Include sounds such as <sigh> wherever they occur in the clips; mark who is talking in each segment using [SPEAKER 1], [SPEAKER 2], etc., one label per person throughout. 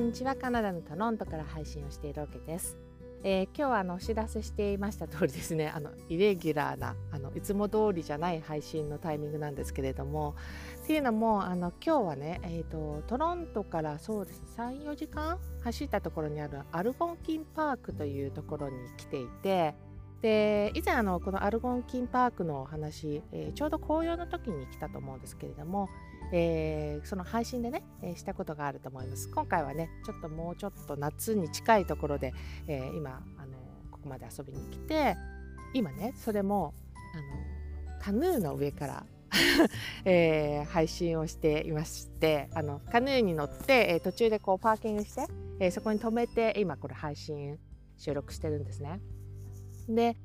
[SPEAKER 1] んにちは。カナダのトロントから配信をしているわけです、えー、今日はあのお知らせしていました通りですね <laughs> あのイレギュラーなあのいつも通りじゃない配信のタイミングなんですけれどもっていうのもあの今日はね、えーと、トロントからそうです34時間走ったところにあるアルゴンキンパークというところに来ていてで以前あのこのアルゴンキンパークのお話、えー、ちょうど紅葉の時に来たと思うんですけれども、えー、その配信でね、えー、したことがあると思います今回はねちょっともうちょっと夏に近いところで、え今あのここまで遊びに来て今ねそれもあのカヌーの上から <laughs> えー、配信をしていましてあのカヌーに乗って、えー、途中でこうパーキングして、えー、そこに止めて今これ配信収録してるんですね。で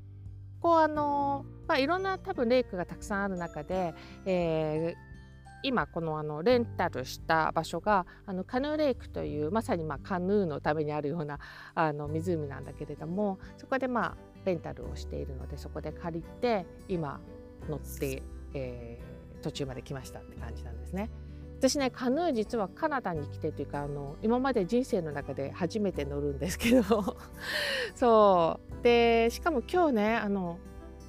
[SPEAKER 1] こうあのまあ、いろんな多分レイクがたくさんある中で、えー、今このあのレンタルした場所があのカヌーレイクというまさにまあカヌーのためにあるようなあの湖なんだけれどもそこでまあレンタルをしているのでそこで借りて今乗って、えー、途中まで来ましたって感じなんですね。私ねカヌー実はカナダに来てというかあの今まで人生の中で初めて乗るんですけど。<laughs> そう。でしかも今日ねあの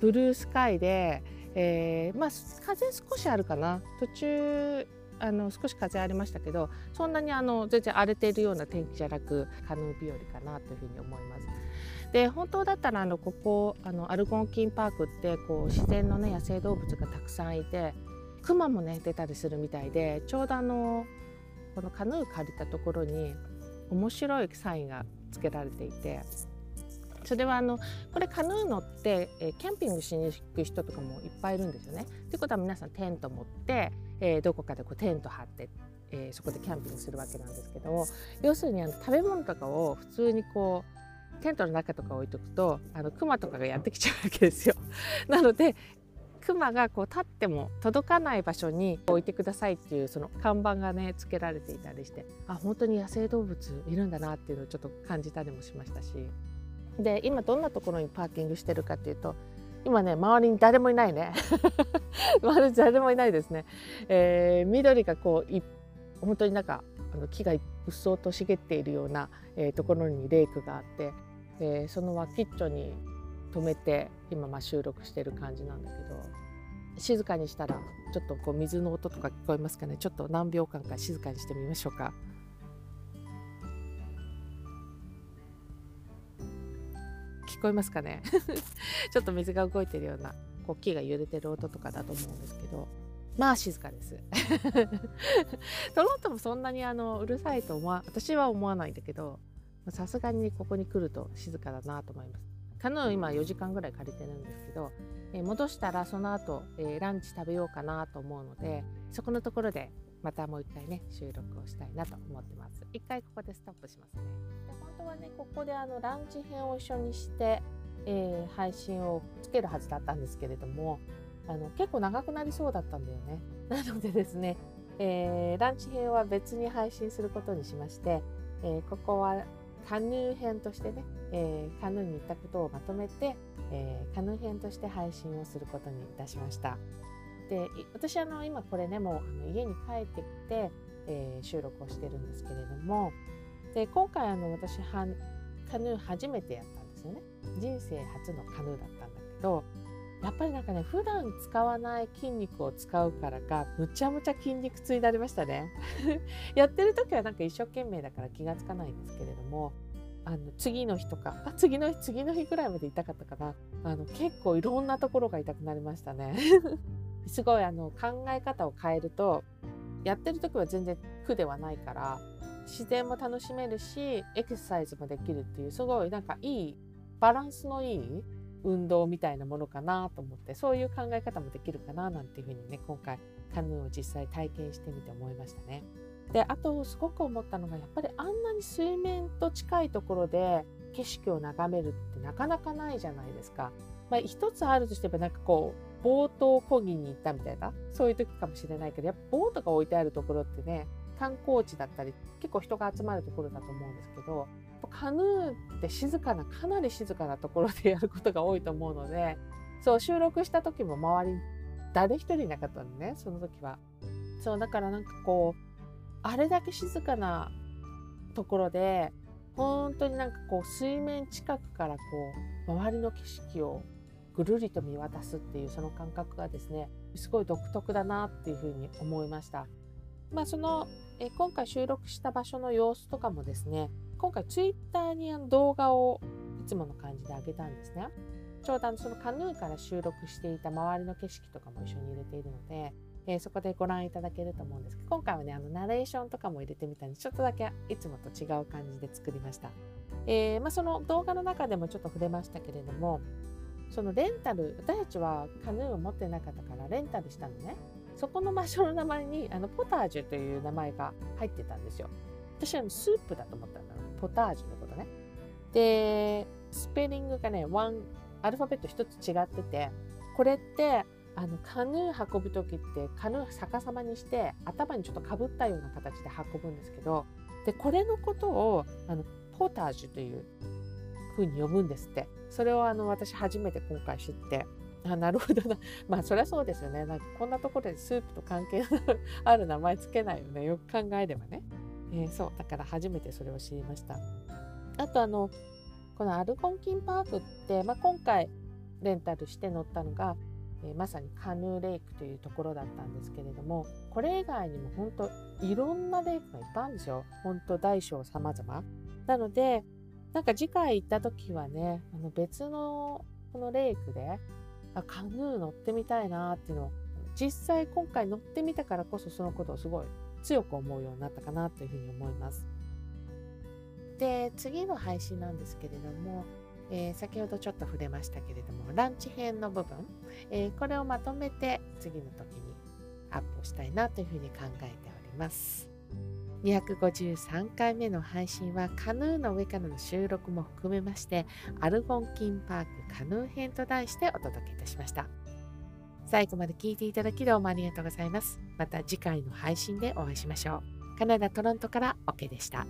[SPEAKER 1] ブルースカイで、えー、まあ風少しあるかな途中あの少し風ありましたけどそんなにあの全然荒れているような天気じゃなくカヌー日和かなというふうに思います。で本当だったらあのここあのアルゴンキンパークってこう自然のね野生動物がたくさんいてクマもね出たりするみたいでちょうどあのこのカヌー借りたところに面白いサインがつけられていてそれはあのこれカヌー乗って、えキャンピングしに行く人とかもいっぱいいるんですよね。ってことは皆さんテント持って、えー、どこかでこうテント張って、えー、そこでキャンピングするわけなんですけども要するにあの食べ物とかを普通にこうテントの中とか置いとくとあのクマとかがやってきちゃうわけですよ。<laughs> なのでクマがこう立っても届かない場所に置いてくださいっていうその看板がねつけられていたりしてあ本当に野生動物いるんだなっていうのをちょっと感じたりもしましたしで今どんなところにパーキングしてるかっていうと今ね周りに誰もいないね。<laughs> 周りに誰もいないですね、えー、緑がこうい本当になんかあの木がうっそうと茂っているような、えー、ところにレイクがあって、えー、その脇っちょに止めて今まあ収録してる感じなんだけど静かにしたらちょっとこう水の音とか聞こえますかね。ちょっと何秒間か静かにしてみましょうか。聞こえますかね？<laughs> ちょっと水が動いてるようなこう木が揺れてる音とかだと思うんですけど。まあ静かです。<laughs> トロントもそんなにあのうるさいと思わ私は思わないんだけどさすがにここに来ると静かだなと思います。カヌー今4時間ぐらい借りてるんですけど、えー、戻したらその後、えー、ランチ食べようかなと思うのでそこのところでまたもう一回ね収録をしたいなと思ってます。一回ここでストップしますね。で本当はねここであのランチ編を一緒にして、えー、配信をつけるはずだったんですけれどもあの結構長くなりそうだったんだよね。<laughs> なのでですね、えー、ランチ編は別に配信することにしまして、えー、ここはカヌー編としてね、えー、カヌーに行ったことをまとめて、えー、カヌー編として配信をすることにいたしました。で私あの今これねもうあの家に帰ってきて、えー、収録をしてるんですけれどもで今回あの私はカヌー初めてやったんですよね人生初のカヌーだったんだけどやっぱりなんかね普段使わない筋肉を使うからかむちゃむちゃ筋肉痛になりましたね <laughs> やってる時はなんか一生懸命だから気がつかないんですけれどもあの次の日とかあ次の日次の日ぐらいまで痛かったかなあの結構いろんなところが痛くなりましたね <laughs> すごいあの考え方を変えるとやってる時は全然苦ではないから自然も楽しめるしエクササイズもできるっていうすごいなんかいいバランスのいい運動みたいなものかなと思ってそういう考え方もできるかななんていうふうにね今回カヌーを実際体験してみて思いましたね。であとすごく思ったのがやっぱりあんなに水面と近いところで景色を眺めるってなかなかないじゃないですか。まあ、一つあるとしてばなんかこうボートを漕ぎに行ったみたいなそういう時かもしれないけどやっぱボートが置いてあるところってね観光地だったり結構人が集まるところだと思うんですけどカヌーって静かなかなり静かなところでやることが多いと思うのでそう収録した時も周り誰一人いなかったのねその時は。そうだからなんかこうあれだけ静かなところで本当になんかこう水面近くからこう周りの景色をぐるりと見渡すっていうその感覚がですねすごい独特だなっていうふうに思いました。まあ、そのえ今回収録した場所の様子とかもですね今回ツイッターにあの動画をいつもの感じで上げたんですね。ちょうどそのカヌーから収録していた周りの景色とかも一緒に入れているので、えー、そこでご覧いただけると思うんですけど今回はねあのナレーションとかも入れてみたんでちょっとだけいつもと違う感じで作りました。えー、まあ、その動画の中でもちょっと触れましたけれどもそのレンタル私たちはカヌーを持ってなかったからレンタルしたのね。そこの場所の名前にあのポタージュという名前が入ってたんですよ。私はスープだと思ったんだろうポタージュのことね。でスペリングがねワンアルファベット一つ違っててこれってあのカヌー運ぶ時ってカヌー逆さまにして頭にちょっとかぶったような形で運ぶんですけどでこれのことをあのポタージュという風に呼ぶんですって。それをあの私初めて今回知って。あなるほどな。<laughs> まあそりゃそうですよね。なんかこんなところでスープと関係 <laughs> ある名前つけないよね。よく考えればね、えー、そう。だから初めてそれを知りました。あとあのこのアルゴンキンパークって、まあ、今回レンタルして乗ったのが、えー、まさにカヌーレイクというところだったんですけれどもこれ以外にも本当いろんなレイクがいっぱいあるんですよ本当大小様々なのでなんか次回行った時はねあの別のこのレイクであカヌー乗ってみたいなっていうのを実際今回乗ってみたからこそそのことをすごい強く思うようになったかなというふうに思います。で次の配信なんですけれども、えー、先ほどちょっと触れましたけれどもランチ編の部分、えー、これをまとめて次の時にアップしたいなというふうに考えております。253回目の配信はカヌーの上からの収録も含めましてアルゴンキンパークカヌー編と題してお届けいたしました。最後まで聞いていただきどうもありがとうございます。また次回の配信でお会いしましょう。カナダ・トロントから OK でした。